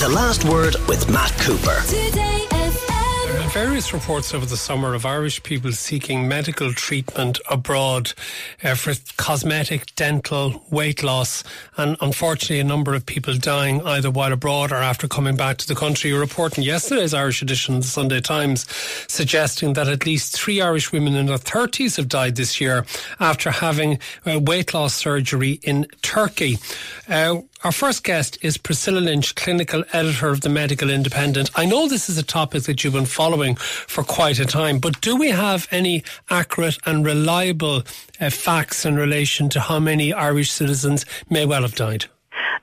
The Last Word with Matt Cooper. Today FM. Various reports over the summer of Irish people seeking medical treatment abroad uh, for cosmetic, dental, weight loss, and unfortunately, a number of people dying either while abroad or after coming back to the country. A report in yesterday's Irish edition of the Sunday Times suggesting that at least three Irish women in their 30s have died this year after having uh, weight loss surgery in Turkey. Uh, our first guest is Priscilla Lynch, clinical editor of the Medical Independent. I know this is a topic that you've been following for quite a time, but do we have any accurate and reliable uh, facts in relation to how many Irish citizens may well have died?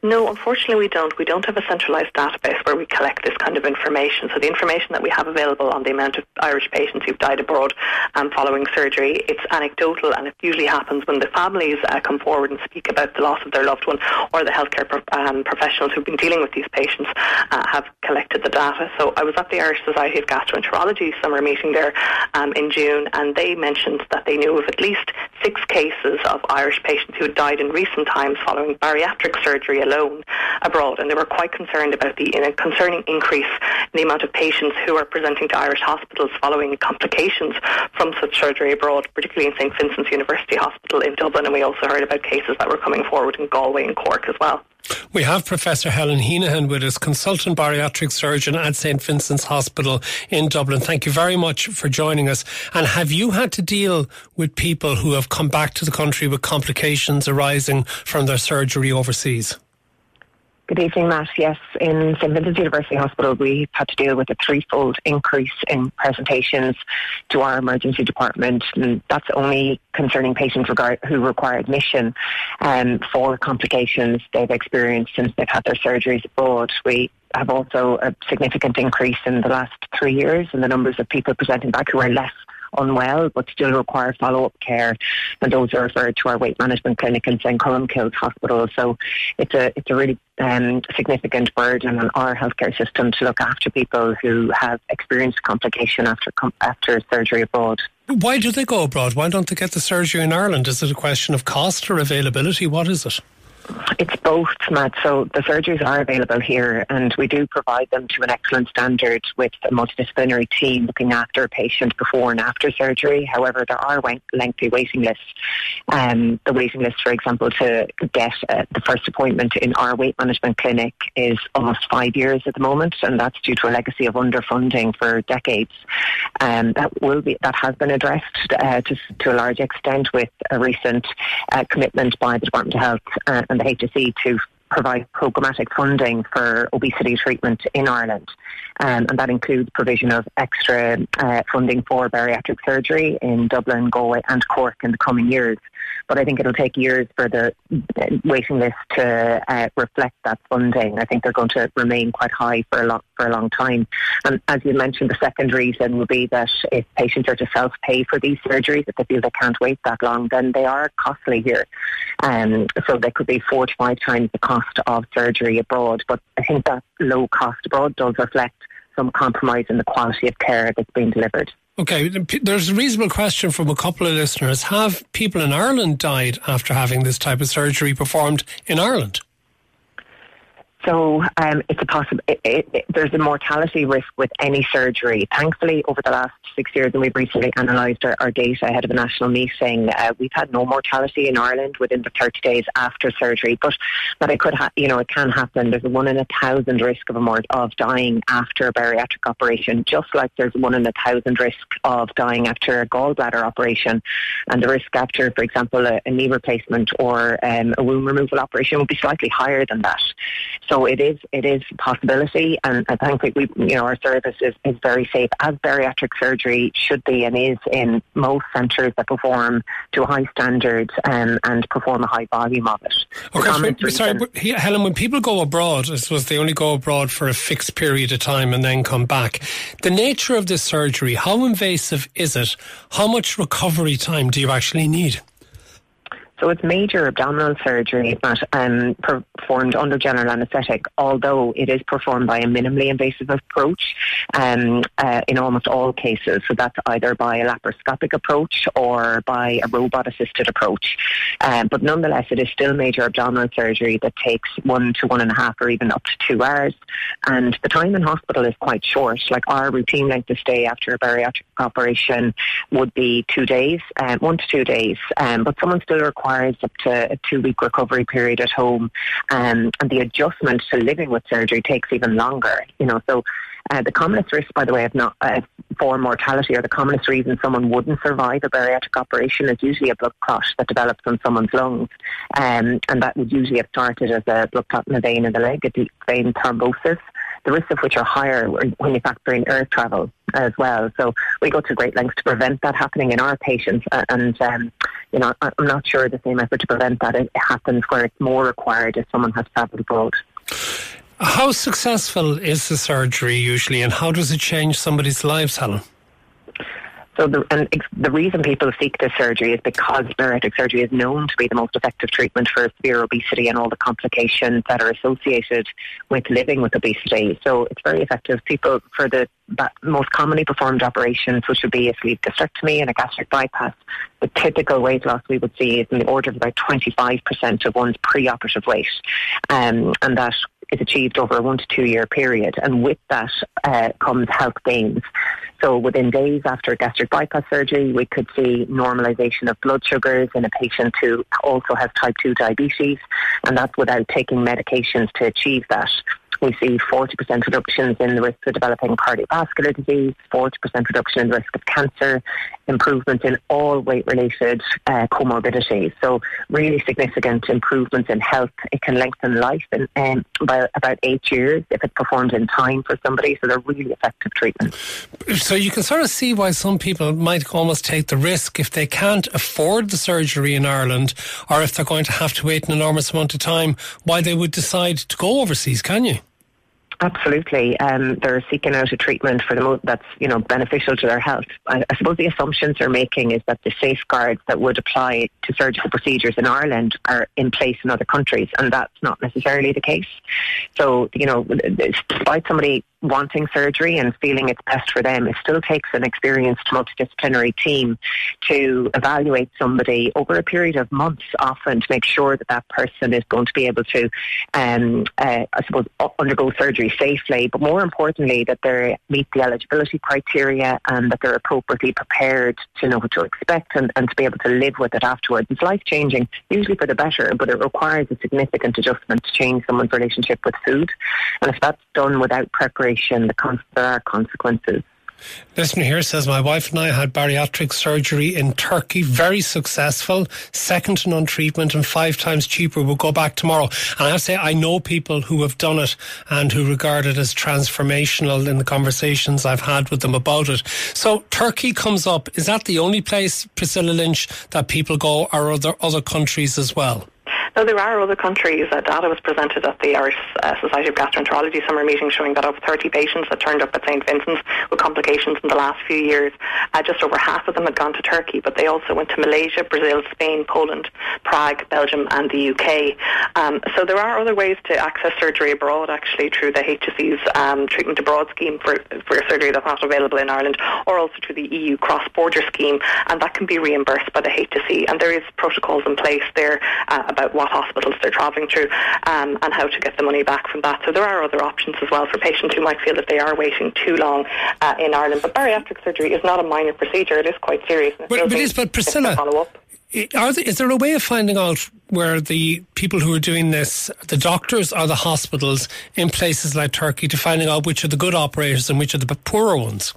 No, unfortunately, we don't. We don't have a centralised database where we collect this kind of information. So the information that we have available on the amount of Irish patients who've died abroad um, following surgery, it's anecdotal, and it usually happens when the families uh, come forward and speak about the loss of their loved one, or the healthcare pro- um, professionals who've been dealing with these patients uh, have collected the data. So I was at the Irish Society of Gastroenterology summer meeting there um, in June, and they mentioned that they knew of at least six cases of Irish patients who had died in recent times following bariatric surgery alone abroad, and they were quite concerned about the in concerning increase in the amount of patients who are presenting to Irish hospitals following complications from such surgery abroad, particularly in St Vincent's University Hospital in Dublin, and we also heard about cases that were coming forward in Galway and Cork as well. We have Professor Helen Heneghan with us, consultant bariatric surgeon at St Vincent's Hospital in Dublin. Thank you very much for joining us. And have you had to deal with people who have come back to the country with complications arising from their surgery overseas? Good evening, Matt. Yes, in St Vincent's University Hospital, we had to deal with a threefold increase in presentations to our emergency department, and that's only concerning patients regard, who require admission um, for complications they've experienced since they've had their surgeries abroad. We have also a significant increase in the last three years in the numbers of people presenting back who are less unwell but still require follow-up care and those are referred to our weight management clinic in St Columcille's Hospital so it's a it's a really um, significant burden on our healthcare system to look after people who have experienced complication after after surgery abroad. Why do they go abroad? Why don't they get the surgery in Ireland? Is it a question of cost or availability? What is it? It's both, Matt. So the surgeries are available here, and we do provide them to an excellent standard with a multidisciplinary team looking after a patient before and after surgery. However, there are lengthy waiting lists. Um, the waiting list, for example, to get uh, the first appointment in our weight management clinic is almost five years at the moment, and that's due to a legacy of underfunding for decades. Um, that will be that has been addressed uh, to, to a large extent with a recent uh, commitment by the Department of Health uh, and the HSE to provide programmatic funding for obesity treatment in Ireland. Um, and that includes provision of extra uh, funding for bariatric surgery in Dublin, Galway and Cork in the coming years. But I think it'll take years for the uh, waiting list to uh, reflect that funding. I think they're going to remain quite high for a long, for a long time. And as you mentioned, the second reason would be that if patients are to self-pay for these surgeries, if they feel they can't wait that long, then they are costly here. Um, so they could be four to five times the cost of surgery abroad. But I think that low cost abroad does reflect some compromise in the quality of care that's being delivered. Okay, there's a reasonable question from a couple of listeners. Have people in Ireland died after having this type of surgery performed in Ireland? So um, it's a possible. It, it, it, there's a mortality risk with any surgery. Thankfully, over the last six years, and we've recently analysed our, our, data ahead of a national meeting, uh, we've had no mortality in Ireland within the 30 days after surgery. But but it could, ha- you know, it can happen. There's a one in a thousand risk of a mort- of dying after a bariatric operation, just like there's one in a thousand risk of dying after a gallbladder operation, and the risk after, for example, a, a knee replacement or um, a womb removal operation would be slightly higher than that. So it is it is a possibility, and I think we you know our service is, is very safe as bariatric surgery should be and is in most centres that perform to a high standard um, and perform a high volume of it. Okay, so, sorry, but, Helen. When people go abroad, I suppose they only go abroad for a fixed period of time and then come back. The nature of this surgery, how invasive is it? How much recovery time do you actually need? So it's major abdominal surgery that um, performed under general anaesthetic, although it is performed by a minimally invasive approach um, uh, in almost all cases. So that's either by a laparoscopic approach or by a robot-assisted approach. Um, but nonetheless, it is still major abdominal surgery that takes one to one and a half or even up to two hours. And the time in hospital is quite short. Like our routine length of stay after a bariatric operation would be two days, um, one to two days. Um, but someone still requires up to a two week recovery period at home. Um, and the adjustment to living with surgery takes even longer, you know, so uh, the commonest risk, by the way, of not uh, for mortality, or the commonest reason someone wouldn't survive a bariatric operation, is usually a blood clot that develops in someone's lungs, um, and that would usually have started as a blood clot in a vein in the leg, a deep vein thrombosis. The risks of which are higher when you factor in air travel as well. So we go to great lengths to prevent that happening in our patients, and um, you know I'm not sure the same effort to prevent that it happens where it's more required if someone has travelled abroad. How successful is the surgery usually, and how does it change somebody's lives, Helen? So the, and the reason people seek this surgery is because bariatric surgery is known to be the most effective treatment for severe obesity and all the complications that are associated with living with obesity. So it's very effective. People for the most commonly performed operations, which would be a sleeve gastrectomy and a gastric bypass, the typical weight loss we would see is in the order of about 25% of one's pre-operative weight. Um, and that is achieved over a one to two year period. And with that uh, comes health gains. So within days after gastric bypass surgery, we could see normalisation of blood sugars in a patient who also has type 2 diabetes, and that's without taking medications to achieve that. We see 40% reductions in the risk of developing cardiovascular disease, 40% reduction in the risk of cancer, improvements in all weight-related uh, comorbidities. So really significant improvements in health. It can lengthen life in, um, by about eight years if it performs in time for somebody. So they're really effective treatments. So you can sort of see why some people might almost take the risk if they can't afford the surgery in Ireland or if they're going to have to wait an enormous amount of time, why they would decide to go overseas, can you? Absolutely, um, they're seeking out a treatment for the them that's you know beneficial to their health. I, I, suppose the assumptions they're making is that the safeguards that would apply to surgical procedures in Ireland are in place in other countries, and that's not necessarily the case. So you know, despite somebody wanting surgery and feeling it's best for them, it still takes an experienced multidisciplinary team to evaluate somebody over a period of months often to make sure that that person is going to be able to, um, uh, I suppose, undergo surgery safely, but more importantly, that they meet the eligibility criteria and that they're appropriately prepared to know what to expect and, and to be able to live with it afterwards. It's life changing, usually for the better, but it requires a significant adjustment to change someone's relationship with food. And if that's done without preparation, the con- there are consequences. Listen here says my wife and I had bariatric surgery in Turkey, very successful, second to none treatment and five times cheaper. We'll go back tomorrow. And I say, I know people who have done it and who regard it as transformational in the conversations I've had with them about it. So Turkey comes up. Is that the only place, Priscilla Lynch, that people go, or are there other countries as well? No, there are other countries. Uh, data was presented at the Irish uh, Society of Gastroenterology summer meeting showing that of 30 patients that turned up at St Vincent's with complications in the last few years, uh, just over half of them had gone to Turkey, but they also went to Malaysia, Brazil, Spain, Poland, Prague, Belgium, and the UK. Um, so there are other ways to access surgery abroad, actually, through the HSE's um, treatment abroad scheme for, for surgery that's not available in Ireland, or also through the EU cross-border scheme, and that can be reimbursed by the HSE. And there is protocols in place there uh, about what hospitals they're travelling through um, and how to get the money back from that. So there are other options as well for patients who might feel that they are waiting too long uh, in Ireland. But bariatric surgery is not a minor procedure; it is quite serious. But, but, is, but Priscilla, follow up. There, is there a way of finding out where the people who are doing this, the doctors or the hospitals in places like Turkey, to finding out which are the good operators and which are the poorer ones?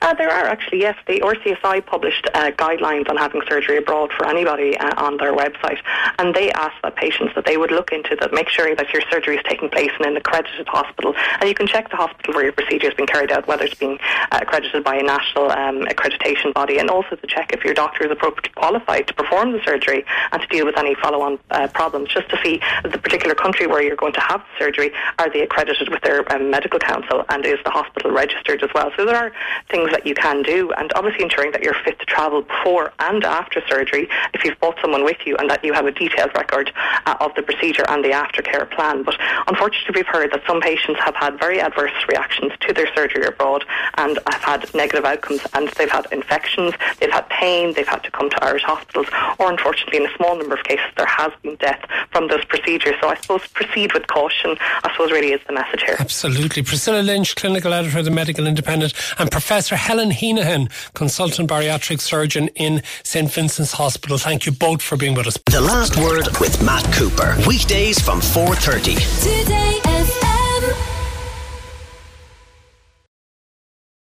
Uh, there are actually, yes. The RCSI published uh, guidelines on having surgery abroad for anybody uh, on their website, and they asked that patients that they would look into that, make sure that your surgery is taking place in an accredited hospital, and you can check the hospital where your procedure has been carried out, whether it's being uh, accredited by a national um, accreditation body, and also to check if your doctor is appropriately qualified to perform the surgery and to deal with any follow-on uh, problems, just to see the particular country where you're going to have the surgery, are they accredited with their um, medical council, and is the hospital registered as well? So there are things things that you can do, and obviously ensuring that you're fit to travel before and after surgery if you've brought someone with you and that you have a detailed record uh, of the procedure and the aftercare plan. But unfortunately, we've heard that some patients have had very adverse reactions to their surgery abroad and have had negative outcomes, and they've had infections, they've had pain, they've had to come to Irish hospitals, or unfortunately, in a small number of cases, there has been death from those procedures. So I suppose proceed with caution, I suppose, really is the message here. Absolutely. Priscilla Lynch, clinical editor of the Medical Independent, and Professor Helen Heneghan, consultant bariatric surgeon in St. Vincent's Hospital. Thank you both for being with us. The last word with Matt Cooper. Weekdays from 4.30. Today